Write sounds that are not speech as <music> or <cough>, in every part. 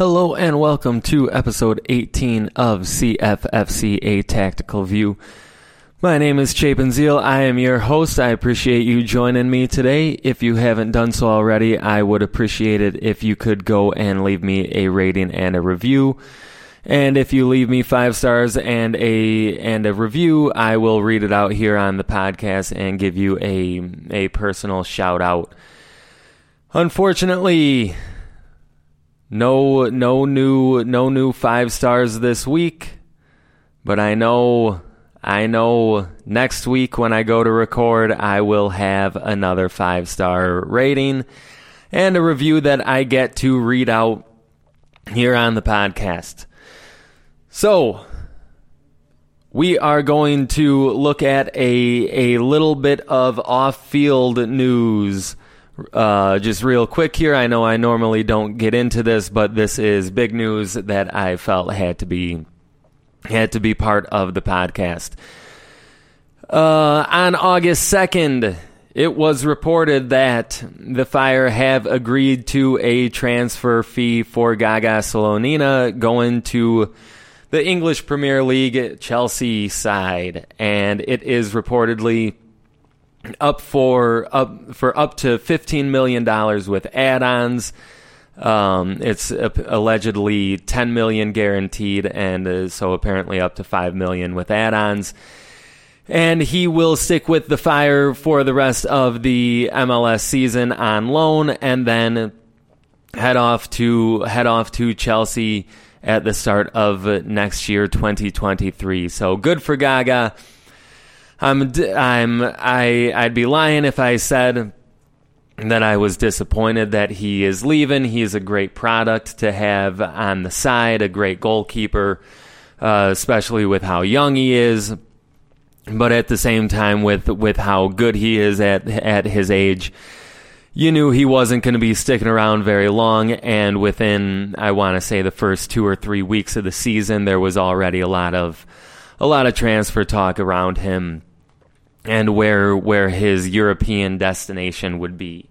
Hello and welcome to episode 18 of CFFC A Tactical View. My name is Chapin Zeal. I am your host. I appreciate you joining me today. If you haven't done so already, I would appreciate it if you could go and leave me a rating and a review. And if you leave me five stars and a and a review, I will read it out here on the podcast and give you a a personal shout out. Unfortunately, no no new no new five stars this week, but I know I know next week when I go to record I will have another five star rating and a review that I get to read out here on the podcast. So, we are going to look at a a little bit of off-field news uh, just real quick here, I know I normally don't get into this, but this is big news that I felt had to be had to be part of the podcast. Uh, on August second, it was reported that the Fire have agreed to a transfer fee for Gaga Slonina going to the English Premier League Chelsea side, and it is reportedly up for up for up to fifteen million dollars with add-ons. Um, it's allegedly ten million guaranteed, and uh, so apparently up to five million with add-ons. And he will stick with the Fire for the rest of the MLS season on loan, and then head off to head off to Chelsea at the start of next year, 2023. So good for Gaga. I'm I'm I I'd be lying if I said that I was disappointed that he is leaving. He's a great product to have on the side, a great goalkeeper, uh, especially with how young he is. But at the same time, with with how good he is at at his age, you knew he wasn't going to be sticking around very long. And within, I want to say, the first two or three weeks of the season, there was already a lot of a lot of transfer talk around him and where where his European destination would be.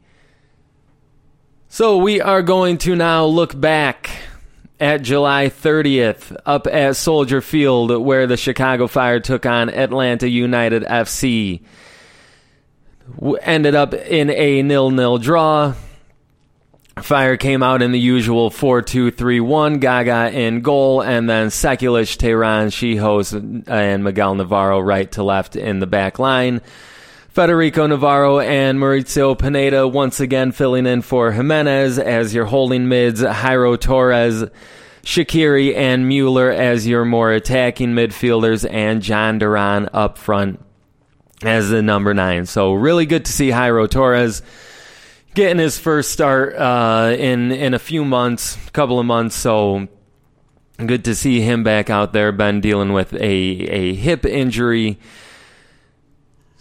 So we are going to now look back at July 30th up at Soldier Field where the Chicago Fire took on Atlanta United FC. Ended up in a nil-nil draw. Fire came out in the usual 4 2 3 1, Gaga in goal, and then Sekulic, Terán, Czichos, and Miguel Navarro right to left in the back line. Federico Navarro and Mauricio Pineda once again filling in for Giménez as your holding mids, Jairo Torres, Shaqiri, and Mueller as your more attacking midfielders, and Jhon Duran up front as the number nine. So, really good to see Jairo Torres getting his first start uh, in in a few months, couple of months. So good to see him back out there. Been dealing with a a hip injury.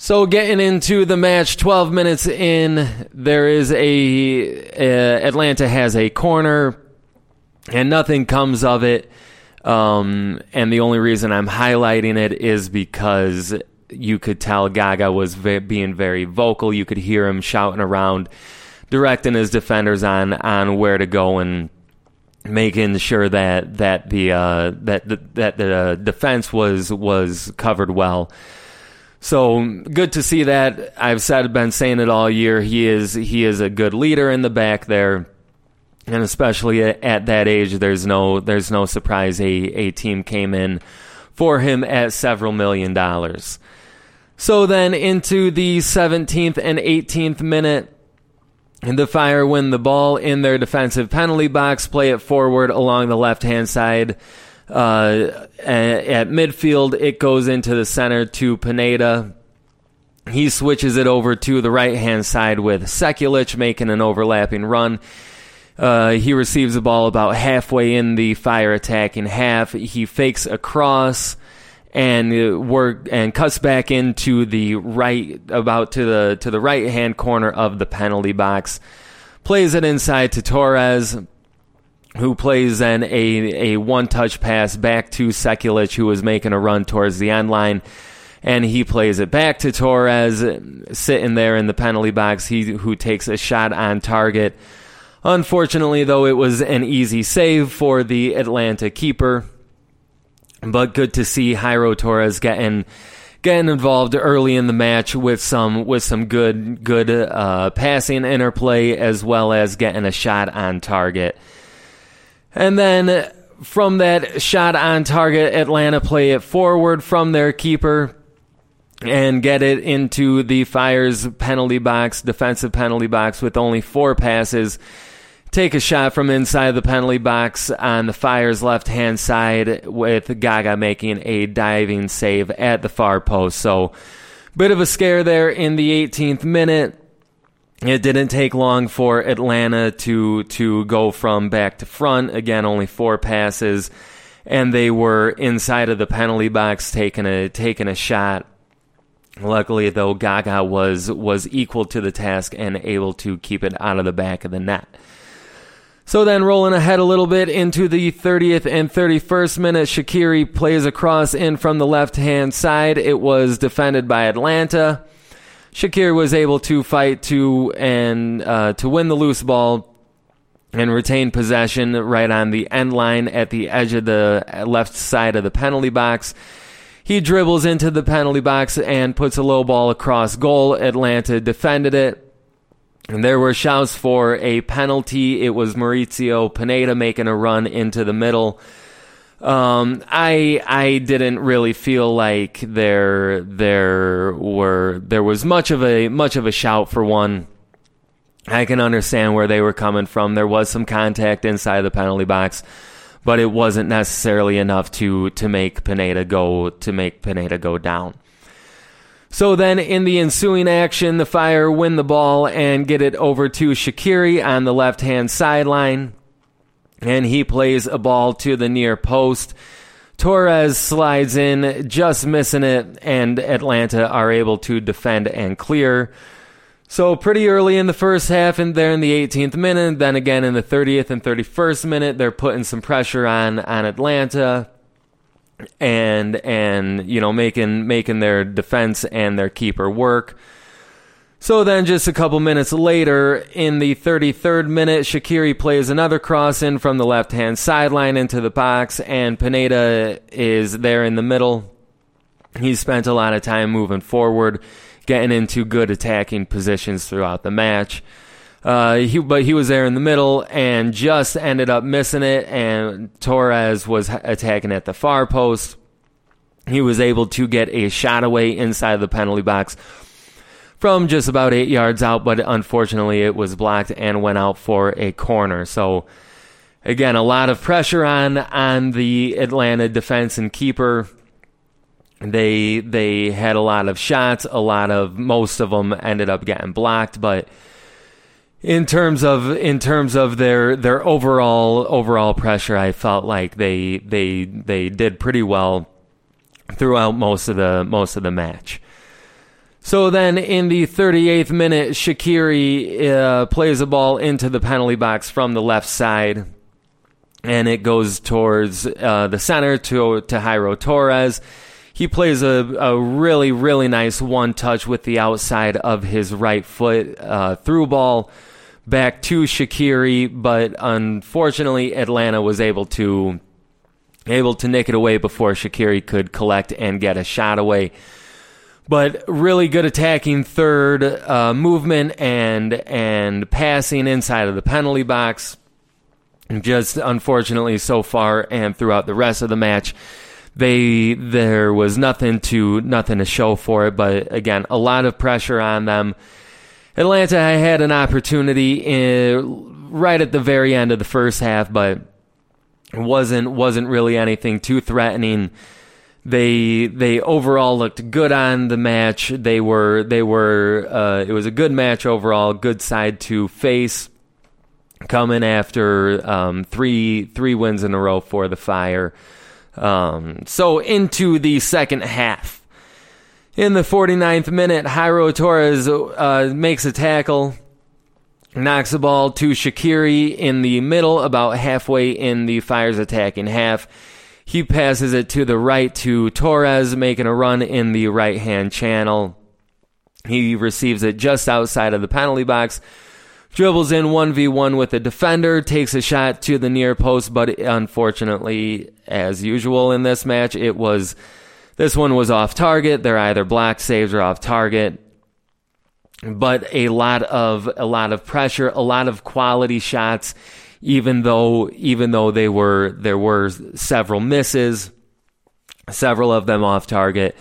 So getting into the match, 12 minutes in, there is a, a Atlanta has a corner, and nothing comes of it. Um, and the only reason I'm highlighting it is because you could tell Gaga was ve- being very vocal. You could hear him shouting around directing his defenders on on where to go and making sure that that the uh, that the, that the defense was was covered well. So good to see that. I've said been saying it all year. He is he is a good leader in the back there, and especially at that age, there's no there's no surprise a a team came in for him at several million dollars. So then into the 17th and 18th minute, the Fire win the ball in their defensive penalty box, play it forward along the left hand side. Uh, at midfield, it goes into the center to Pineda. He switches it over to the right hand side with Sekulic making an overlapping run. Uh, he receives the ball about halfway in the fire attacking half. He fakes a cross and uh, work and cuts back into the right about to the to the right hand corner of the penalty box. Plays it inside to Torres, who plays then a a one touch pass back to Sekulic, who was making a run towards the end line. And he plays it back to Torres, sitting there in the penalty box. He who takes a shot on target Unfortunately, though, it was an easy save for the Atlanta keeper. But good to see Jairo Torres getting getting involved early in the match with some with some good good uh, passing interplay as well as getting a shot on target. And then from that shot on target, Atlanta play it forward from their keeper and get it into the Fire's penalty box, defensive penalty box with only four passes take a shot from inside the penalty box on the Fire's left hand side with Gaga making a diving save at the far post. So, bit of a scare there in the 18th minute. It didn't take long for Atlanta to to go from back to front. Again, only four passes, and they were inside of the penalty box taking a taking a shot. Luckily, though, Gaga was was equal to the task and able to keep it out of the back of the net. So then rolling ahead a little bit into the 30th and 31st minute, Shaqiri plays a cross in from the left hand side. It was defended by Atlanta. Shaqiri was able to fight to and uh, to win the loose ball and retain possession right on the end line at the edge of the left side of the penalty box. He dribbles into the penalty box and puts a low ball across goal. Atlanta defended it. And there were shouts for a penalty. It was Mauricio Pineda making a run into the middle. Um, I I didn't really feel like there there were there was much of a much of a shout for one. I can understand where they were coming from. There was some contact inside the penalty box, but it wasn't necessarily enough to to make Pineda go to make Pineda go down. So then, in the ensuing action, the Fire win the ball and get it over to Shaqiri on the left hand sideline. And he plays a ball to the near post. Torres slides in, just missing it, and Atlanta are able to defend and clear. So, pretty early in the first half, and there in the 18th minute, then again in the 30th and 31st minute, they're putting some pressure on, on Atlanta and and you know making making their defense and their keeper work. So then, just a couple minutes later, in the 33rd minute, Shaqiri plays another cross in from the left hand sideline into the box, and Pineda is there in the middle. He spent a lot of time moving forward, getting into good attacking positions throughout the match. Uh, he, but he was there in the middle and just ended up missing it. And Torres was attacking at the far post. He was able to get a shot away inside the penalty box from just about eight yards out, but unfortunately it was blocked and went out for a corner. So again, a lot of pressure on on the Atlanta defense and keeper. They they had a lot of shots, a lot of most of them ended up getting blocked, but in terms of in terms of their their overall overall pressure, I felt like they they they did pretty well throughout most of the most of the match. So then, in the 38th minute, Shaqiri uh, plays a ball into the penalty box from the left side, and it goes towards uh, the center to to Jairo Torres. He plays a, a really really nice one touch with the outside of his right foot uh, through ball back to Shaqiri, but unfortunately Atlanta was able to able to nick it away before Shaqiri could collect and get a shot away. But really good attacking third uh, movement and and passing inside of the penalty box. Just unfortunately, so far and throughout the rest of the match, they there was nothing to nothing to show for it. But again, a lot of pressure on them Atlanta had an opportunity in, right at the very end of the first half, but wasn't wasn't really anything too threatening. They they overall looked good on the match. They were they were uh, it was a good match overall. Good side to face coming after um, three three wins in a row for the Fire. Um, so into the second half. In the 49th minute, Jairo Torres uh, makes a tackle, knocks the ball to Shaqiri in the middle, about halfway in the Fire's attacking half. He passes it to the right to Torres, making a run in the right hand channel. He receives it just outside of the penalty box, dribbles in 1v1 with a defender, takes a shot to the near post, but unfortunately, as usual in this match, it was this one was off target. They're either block saves or off target. But a lot of a lot of pressure, a lot of quality shots, even though even though they were there were several misses, several of them off target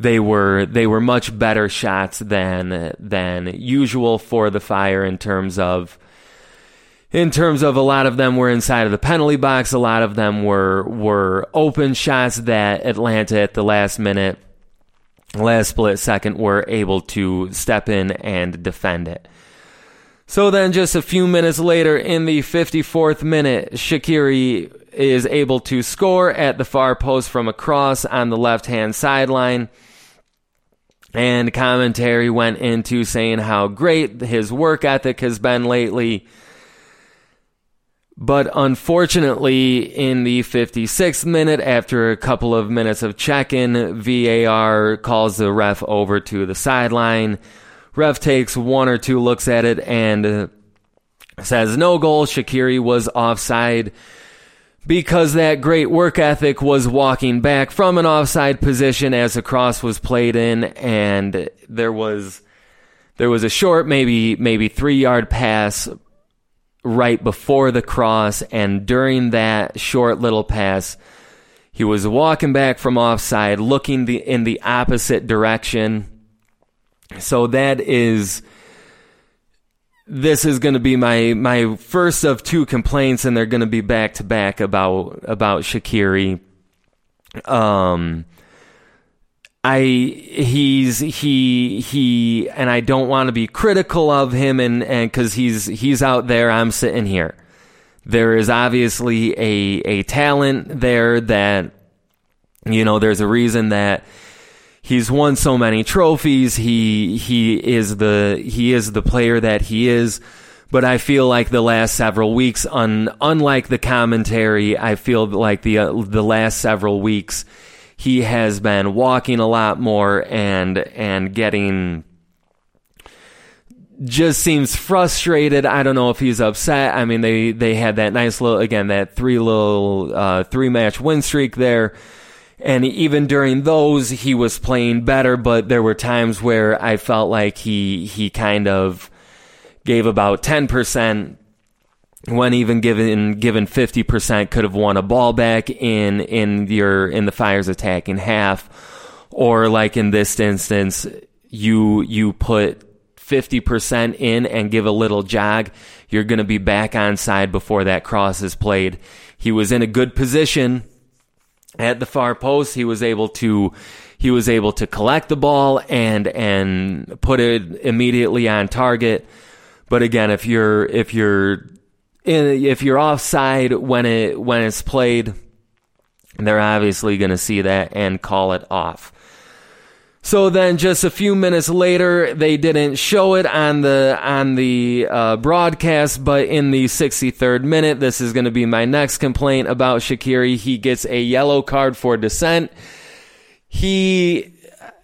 they were they were much better shots than than usual for the Fire in terms of in terms of a lot of them were inside of the penalty box, a lot of them were were open shots that Atlanta at the last minute, last split second were able to step in and defend it. So then just a few minutes later in the 54th minute, Shaqiri is able to score at the far post from across on the left-hand sideline. And commentary went into saying how great his work ethic has been lately. But unfortunately, in the 56th minute, after a couple of minutes of check in, VAR calls the ref over to the sideline. Ref takes one or two looks at it and says no goal. Shaqiri was offside because that great work ethic was walking back from an offside position as the cross was played in and there was there was a short maybe maybe 3 yard pass right before the cross and during that short little pass he was walking back from offside looking the, in the opposite direction. So that is this is going to be my my first of two complaints, and they're going to be back to back about about Shaqiri. Um, I he's he he, and I don't want to be critical of him, and and because he's he's out there, I'm sitting here. There is obviously a a talent there that you know. There's a reason that he's won so many trophies. He he is the he is the player that he is. But I feel like the last several weeks, un, unlike the commentary, I feel like the uh, the last several weeks, he has been walking a lot more and and getting just seems frustrated. I don't know if he's upset. I mean, they they had that nice little again that three little uh, three match win streak there and even during those, he was playing better, but there were times where I felt like he, he kind of gave about 10% when even given, given 50% could have won a ball back in, in your, in the Fire's attacking half. Or like in this instance, you, you put 50% in and give a little jog, you're going to be back on side before that cross is played. He was in a good position at the far post. He was able to he was able to collect the ball and and put it immediately on target. But again, if you're if you're in, if you're offside when it when it's played, they're obviously going to see that and call it off. So then, just a few minutes later, they didn't show it on the on the uh, broadcast, but in the 63rd minute, this is going to be my next complaint about Shaqiri. He gets a yellow card for dissent. He,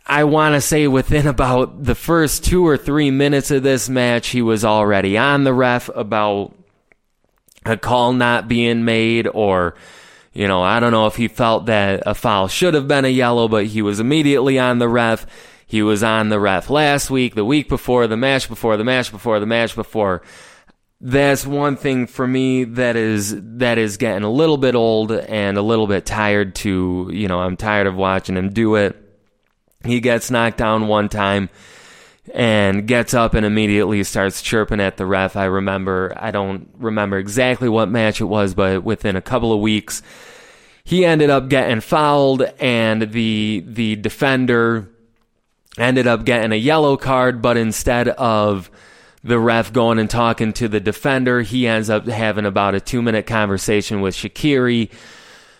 I want to say, within <laughs> about the first two or three minutes of this match, he was already on the ref about a call not being made or you know, I don't know if he felt that a foul should have been a yellow, but he was immediately on the ref. He was on the ref last week, the week before, the match before, the match before, the match before. That's one thing for me that is that is getting a little bit old and a little bit tired to, you know, I'm tired of watching him do it. He gets knocked down one time and gets up and immediately starts chirping at the ref. I remember, I don't remember exactly what match it was, but within a couple of weeks, he ended up getting fouled and the, the defender ended up getting a yellow card, but instead of the ref going and talking to the defender, he ends up having about a two minute conversation with Shaqiri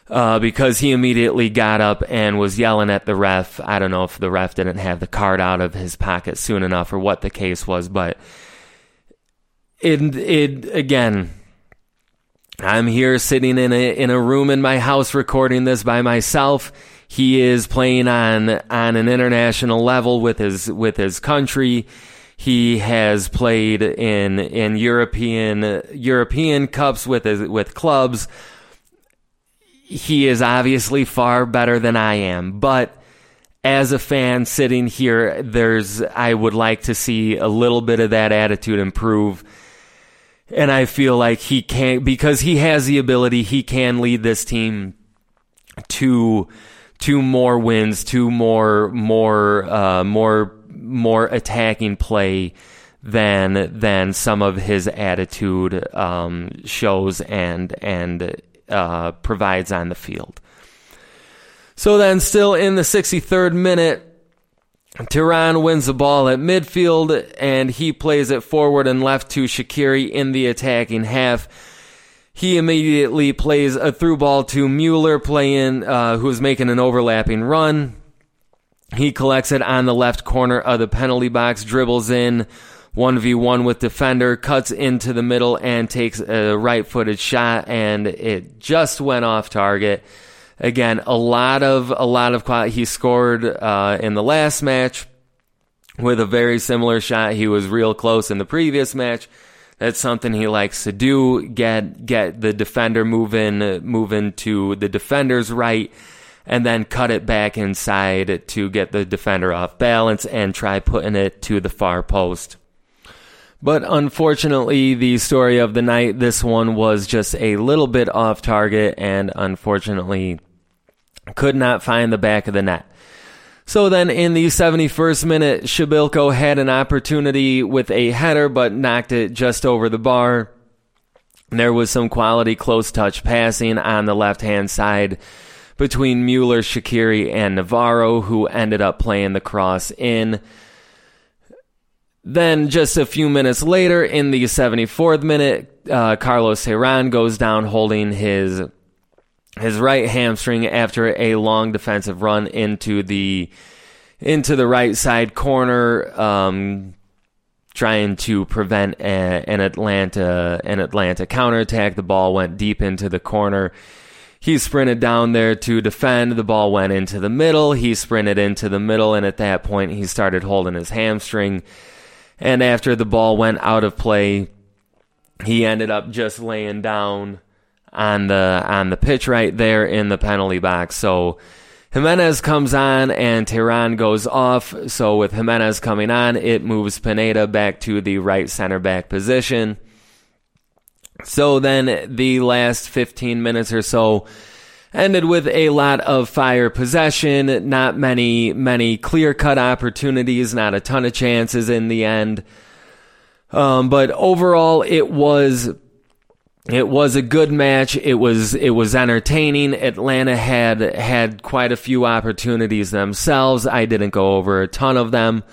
uh, because he immediately got up and was yelling at the ref. I don't know if the ref didn't have the card out of his pocket soon enough or what the case was, but it, it again, I'm here sitting in a in a room in my house recording this by myself. He is playing on on an international level with his with his country. He has played in in European European cups with his, with clubs. He is obviously far better than I am, but as a fan sitting here, there's I would like to see a little bit of that attitude improve. And I feel like he can because he has the ability, he can lead this team to to more wins, to more more uh, more more attacking play than than some of his attitude um, shows and and uh, provides on the field. So then, still in the 63rd minute, Terán wins the ball at midfield and he plays it forward and left to Shaqiri in the attacking half. He immediately plays a through ball to Mueller, playing uh, who's making an overlapping run. He collects it on the left corner of the penalty box, dribbles in 1v1 with defender, cuts into the middle and takes a right footed shot, and it just went off target. Again, a lot of, a lot of. He scored uh, in the last match with a very similar shot. He was real close in the previous match. That's something he likes to do. Get, get the defender moving, moving to the defender's right and then cut it back inside to get the defender off balance and try putting it to the far post. But unfortunately, the story of the night, this one was just a little bit off target and unfortunately could not find the back of the net. So then in the 71st minute, Przybylko had an opportunity with a header but knocked it just over the bar. There was some quality close touch passing on the left hand side between Mueller, Shaqiri, and Navarro, who ended up playing the cross in. Then, just a few minutes later, in the 74th minute, uh, Carlos Terán goes down holding his his right hamstring after a long defensive run into the into the right side corner, um, trying to prevent a, an Atlanta an Atlanta counterattack. The ball went deep into the corner. He sprinted down there to defend. The ball went into the middle. He sprinted into the middle, and at that point, he started holding his hamstring. And after the ball went out of play, he ended up just laying down on the on the pitch right there in the penalty box. So Giménez comes on and Terán goes off. So with Giménez coming on, it moves Pineda back to the right center back position. So then the last 15 minutes or so ended with a lot of fire possession, not many, many clear cut opportunities, not a ton of chances in the end. Um, but overall, it was, it was a good match. It was, it was entertaining. Atlanta had, had quite a few opportunities themselves. I didn't go over a ton of them,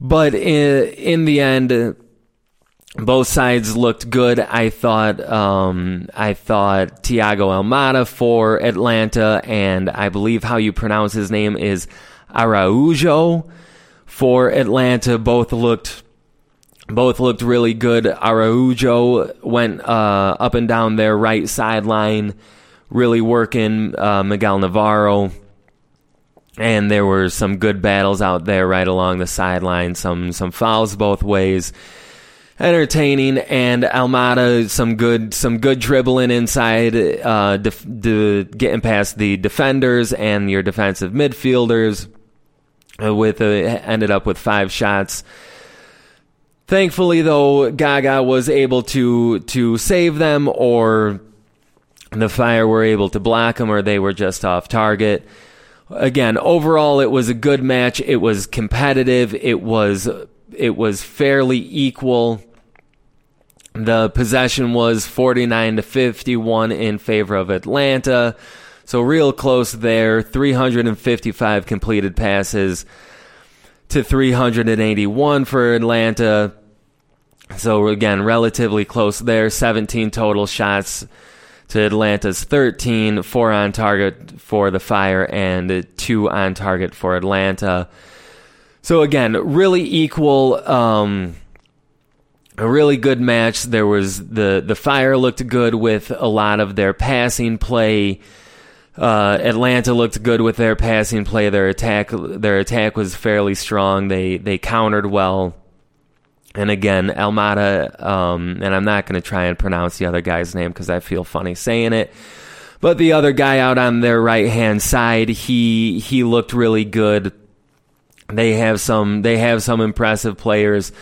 but in, in the end, both sides looked good. I thought um, I thought Thiago Almada for Atlanta, and I believe how you pronounce his name is Araujo for Atlanta. Both looked both looked really good. Araujo went uh, up and down their right sideline, really working uh, Miguel Navarro. And there were some good battles out there right along the sideline. Some some fouls both ways entertaining and Almada some good some good dribbling inside uh, def- de- getting past the defenders and your defensive midfielders uh, with uh, ended up with five shots. Thankfully though Gaga was able to to save them or the fire were able to block them or they were just off target. Again overall it was a good match. It was competitive. It was it was fairly equal. The possession was 49 to 51 in favor of Atlanta. So real close there. 355 completed passes to 381 for Atlanta. So again, relatively close there. 17 total shots to Atlanta's 13, 4 on target for the Fire and 2 on target for Atlanta. So again, really equal, um, a really good match. There was the the Fire looked good with a lot of their passing play. Uh, Atlanta looked good with their passing play. Their attack their attack was fairly strong. They they countered well. And again, Almada, um, and I'm not going to try and pronounce the other guy's name because I feel funny saying it. But the other guy out on their right hand side, he he looked really good. They have some they have some impressive players.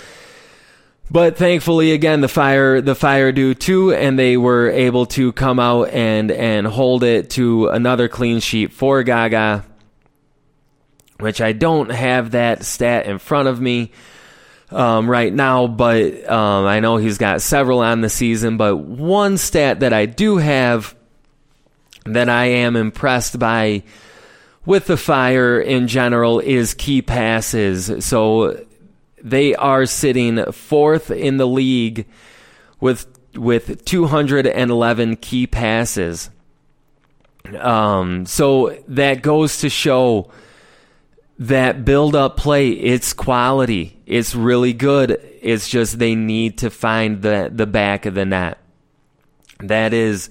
But thankfully, again, the fire the fire do too, and they were able to come out and and hold it to another clean sheet for Gaga, which I don't have that stat in front of me um, right now, but um, I know he's got several on the season. But one stat that I do have that I am impressed by with the Fire in general is key passes. So they are sitting fourth in the league with with 211 key passes. Um, so that goes to show that build up play, it's quality. It's really good. It's just they need to find the the back of the net. That is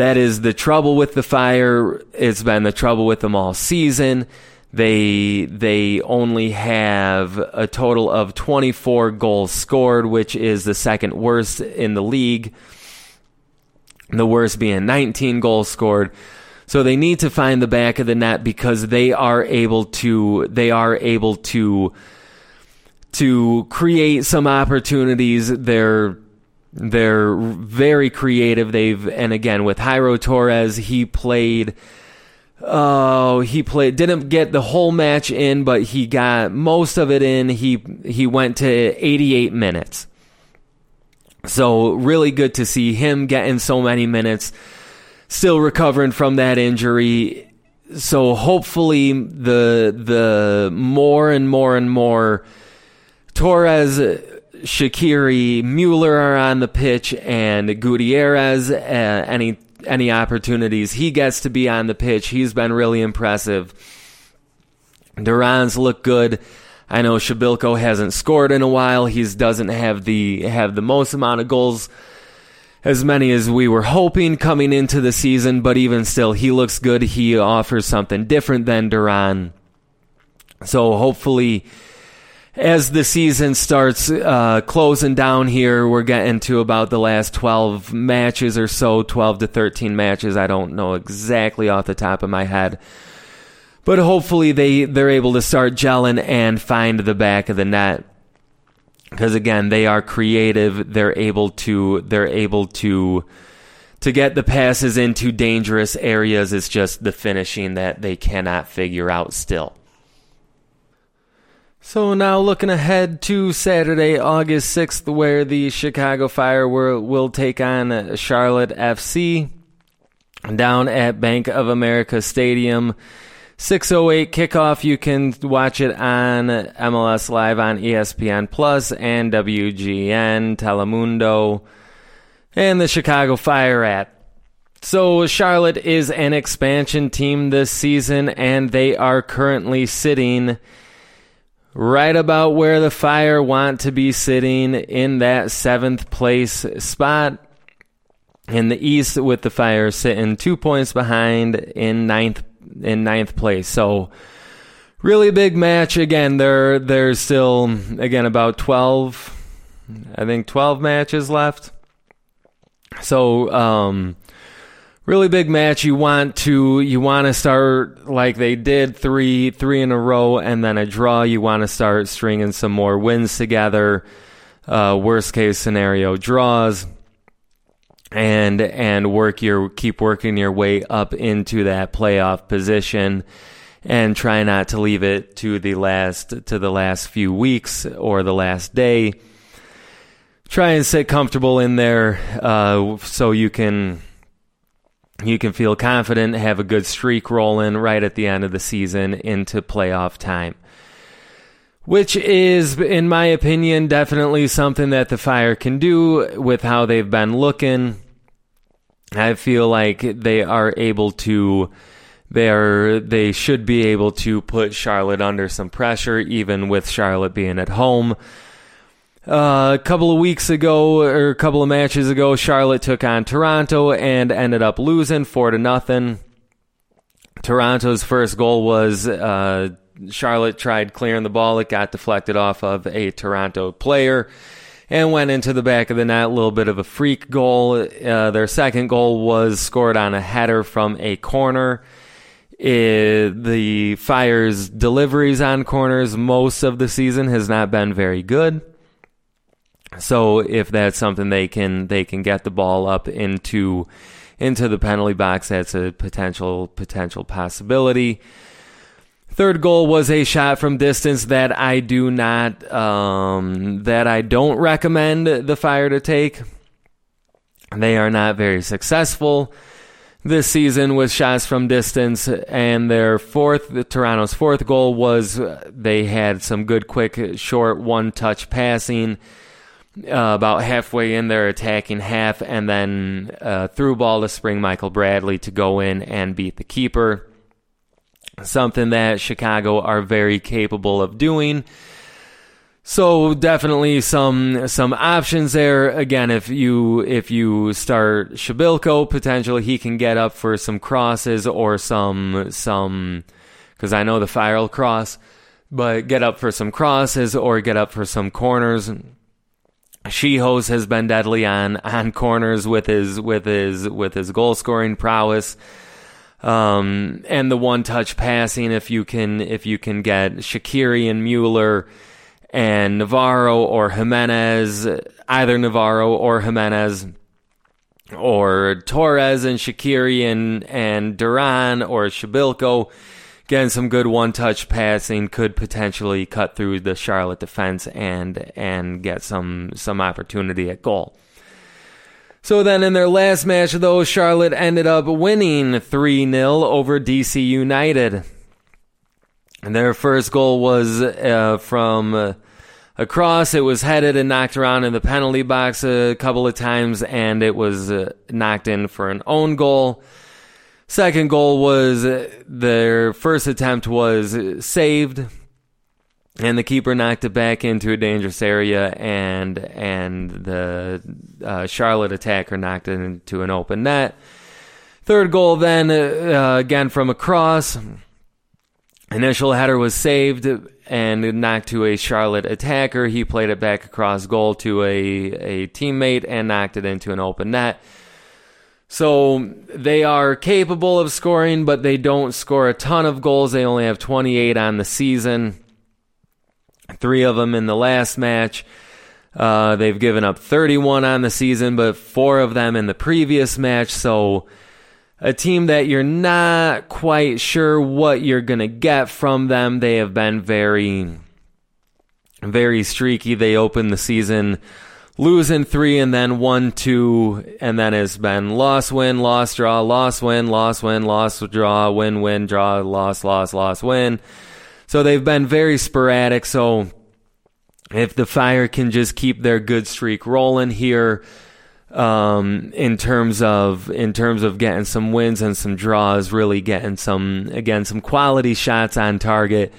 that is the trouble with the fire. It's been the trouble with them all season. They they only have a total of 24 goals scored, which is the second worst in the league. The worst being 19 goals scored. So they need to find the back of the net because they are able to they are able to to create some opportunities. They're they're very creative. They've and again with Jairo Torres, he played Oh, he played didn't get the whole match in, but he got most of it in. He he went to 88 minutes. So really good to see him getting so many minutes still recovering from that injury. So hopefully the the more and more and more Torres, Shaqiri, Mueller are on the pitch, and Gutierrez. Uh, any any opportunities he gets to be on the pitch, he's been really impressive. Duran's look good. I know Przybylko hasn't scored in a while. He doesn't have the have the most amount of goals as many as we were hoping coming into the season, but even still, he looks good. He offers something different than Duran. So hopefully, as the season starts uh, closing down here, we're getting to about the last 12 matches or so, 12 to 13 matches. I don't know exactly off the top of my head. But hopefully they, they're able to start gelling and find the back of the net because again they are creative they're able to they're able to to get the passes into dangerous areas it's just the finishing that they cannot figure out still so now looking ahead to Saturday, August 6th, where the Chicago Fire will, take on Charlotte FC down at Bank of America Stadium. 608 kickoff. You can watch it on MLS Live on ESPN Plus and WGN, Telemundo, and the Chicago Fire at. So, Charlotte is an expansion team this season, and they are currently sitting right about where the Fire want to be sitting in that seventh place spot. In the East, with the Fire sitting two points behind in ninth in ninth place. So really big match. Again, there there's still again about twelve, I think twelve matches left. So um, really big match. You want to you want to start like they did three three in a row and then a draw. You want to start stringing some more wins together. Uh, worst case scenario draws and and work your keep working your way up into that playoff position and try not to leave it to the last to the last few weeks or the last day try and sit comfortable in there uh, so you can you can feel confident have a good streak rolling right at the end of the season into playoff time which is, in my opinion, definitely something that the Fire can do with how they've been looking. I feel like they are able to they are they should be able to put Charlotte under some pressure even with Charlotte being at home. Uh, a couple of weeks ago or a couple of matches ago Charlotte took on Toronto and ended up losing 4 to nothing. Toronto's first goal was uh, Charlotte tried clearing the ball. It got deflected off of a Toronto player and went into the back of the net. A little bit of a freak goal. Uh, their second goal was scored on a header from a corner. It, the Fire's deliveries on corners most of the season has not been very good. So if that's something they can they can get the ball up into into the penalty box, that's a potential potential possibility. Third goal was a shot from distance that I do not, um, that I don't recommend the Fire to take. They are not very successful this season with shots from distance, and their fourth, Toronto's fourth goal was they had some good, quick, short, one-touch passing. Uh, about halfway in their attacking half, and then uh, through ball to spring Michael Bradley to go in and beat the keeper something that Chicago are very capable of doing. So definitely some some options there. Again, if you if you start Przybylko, potentially he can get up for some crosses or some some because I know the fire will cross, but get up for some crosses or get up for some corners. Czichos has been deadly on on corners with his with his with his goal scoring prowess. Um, and the one touch passing, if you can, if you can get Shaqiri and Mueller and Navarro or Giménez, either Navarro or Giménez, or Torres and Shaqiri and, and Duran or Przybylko, getting some good one touch passing could potentially cut through the Charlotte defense and, and get some, some opportunity at goal. So then in their last match, though, Charlotte ended up winning 3 0 over DC United. And their first goal was uh, from uh, across. It was headed and knocked around in the penalty box a couple of times, and it was uh, knocked in for an own goal. Second goal was uh, their first attempt was saved and the keeper knocked it back into a dangerous area, and and the uh, Charlotte attacker knocked it into an open net. Third goal, then uh, again from across. Initial header was saved and knocked to a Charlotte attacker. He played it back across goal to a, a teammate and knocked it into an open net. So they are capable of scoring, but they don't score a ton of goals. They only have 28 on the season three of them in the last match. Uh, they've given up 31 on the season, but four of them in the previous match. So a team that you're not quite sure what you're going to get from them. They have been very, very streaky. They opened the season losing three and then one, two, and then it's been loss, win, loss, draw, loss, win, loss, win, loss, draw, win, win, draw, loss, loss, loss, win. So they've been very sporadic. So if the Fire can just keep their good streak rolling here, um, in terms of in terms of getting some wins and some draws, really getting some again some quality shots on target.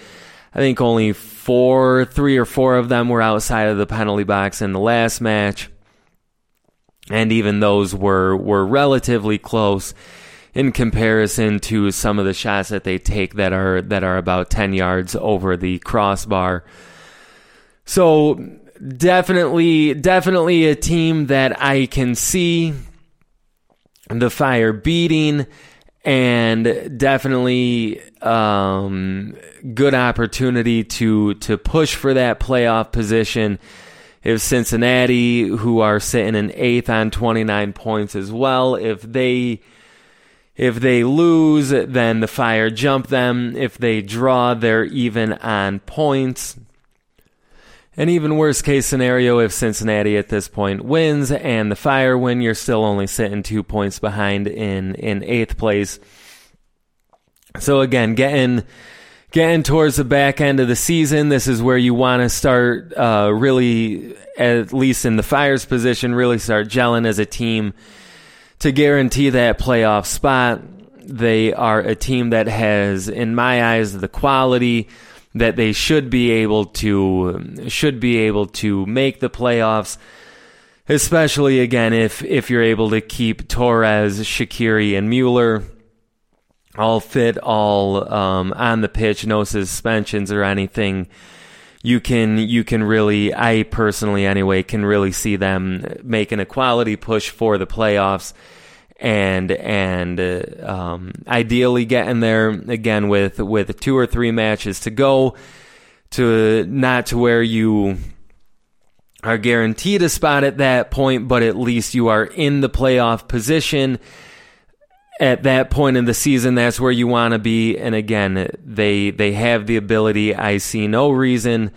I think only four, three or four of them were outside of the penalty box in the last match, and even those were were relatively close in comparison to some of the shots that they take that are that are about 10 yards over the crossbar. So definitely definitely a team that I can see the fire beating and definitely um, good opportunity to to push for that playoff position. If Cincinnati, who are sitting in eighth on 29 points as well, if they if they lose, then the Fire jump them. If they draw, they're even on points. An even worse case scenario if Cincinnati at this point wins and the Fire win, you're still only sitting two points behind in, in eighth place. So again, getting getting towards the back end of the season, this is where you want to start uh, really, at least in the Fire's position, really start gelling as a team to guarantee that playoff spot. They are a team that has, in my eyes, the quality that they should be able to should be able to make the playoffs. Especially again if if you're able to keep Torres, Shaqiri, and Mueller. all fit, all um, on the pitch, no suspensions or anything. You can you can really, I personally anyway, can really see them making a quality push for the playoffs and and uh, um, ideally getting there again with with two or three matches to go to not to where you are guaranteed a spot at that point, but at least you are in the playoff position at that point in the season. That's where you want to be. And again, they they have the ability. I see no reason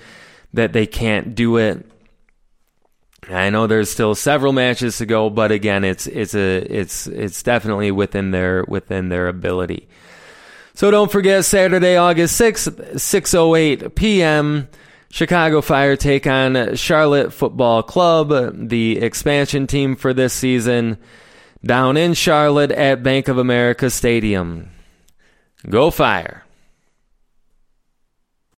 that they can't do it. I know there's still several matches to go, but again, it's it's a it's it's definitely within their within their ability. So don't forget Saturday, August 6th, 6:08 p.m. Chicago Fire take on Charlotte Football Club, the expansion team for this season, down in Charlotte at Bank of America Stadium. Go Fire.